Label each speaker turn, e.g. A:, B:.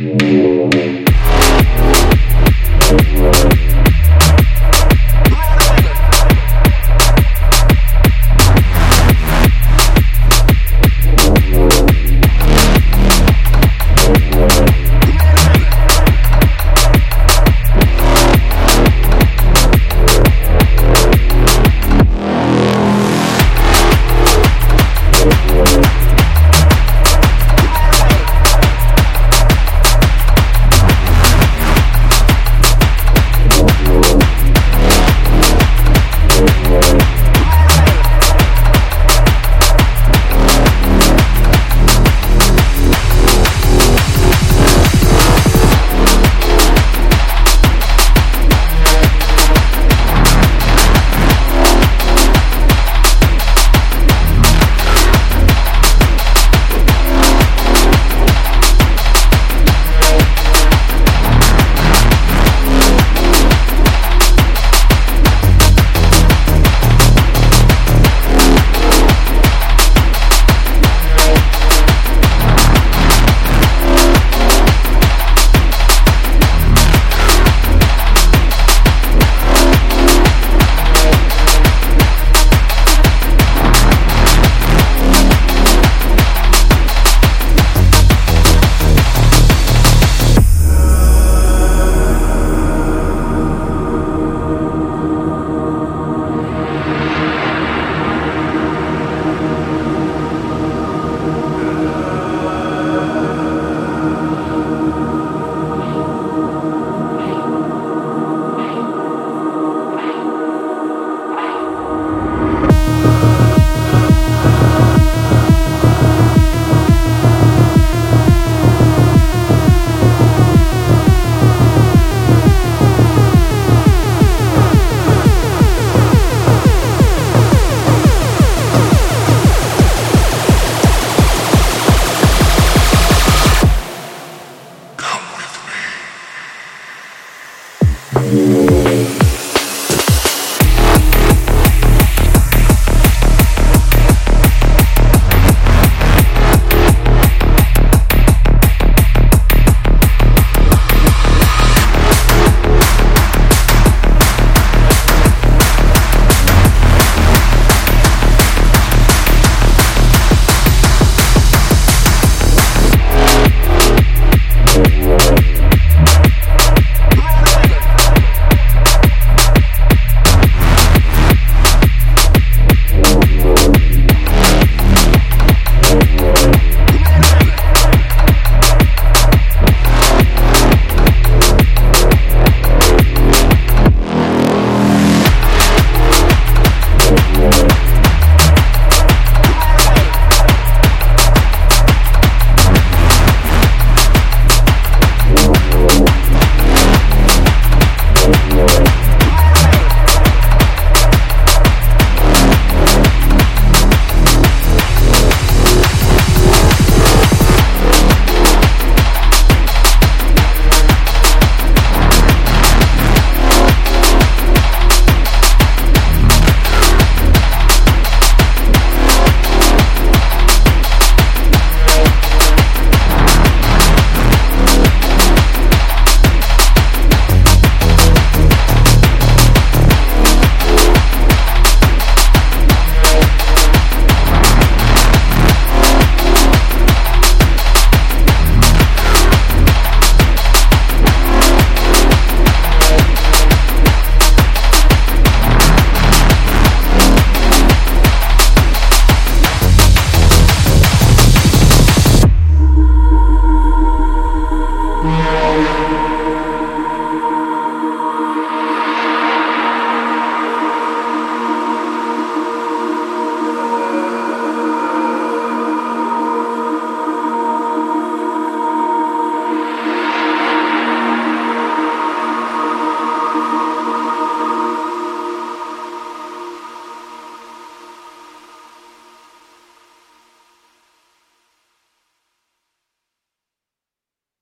A: Yeah.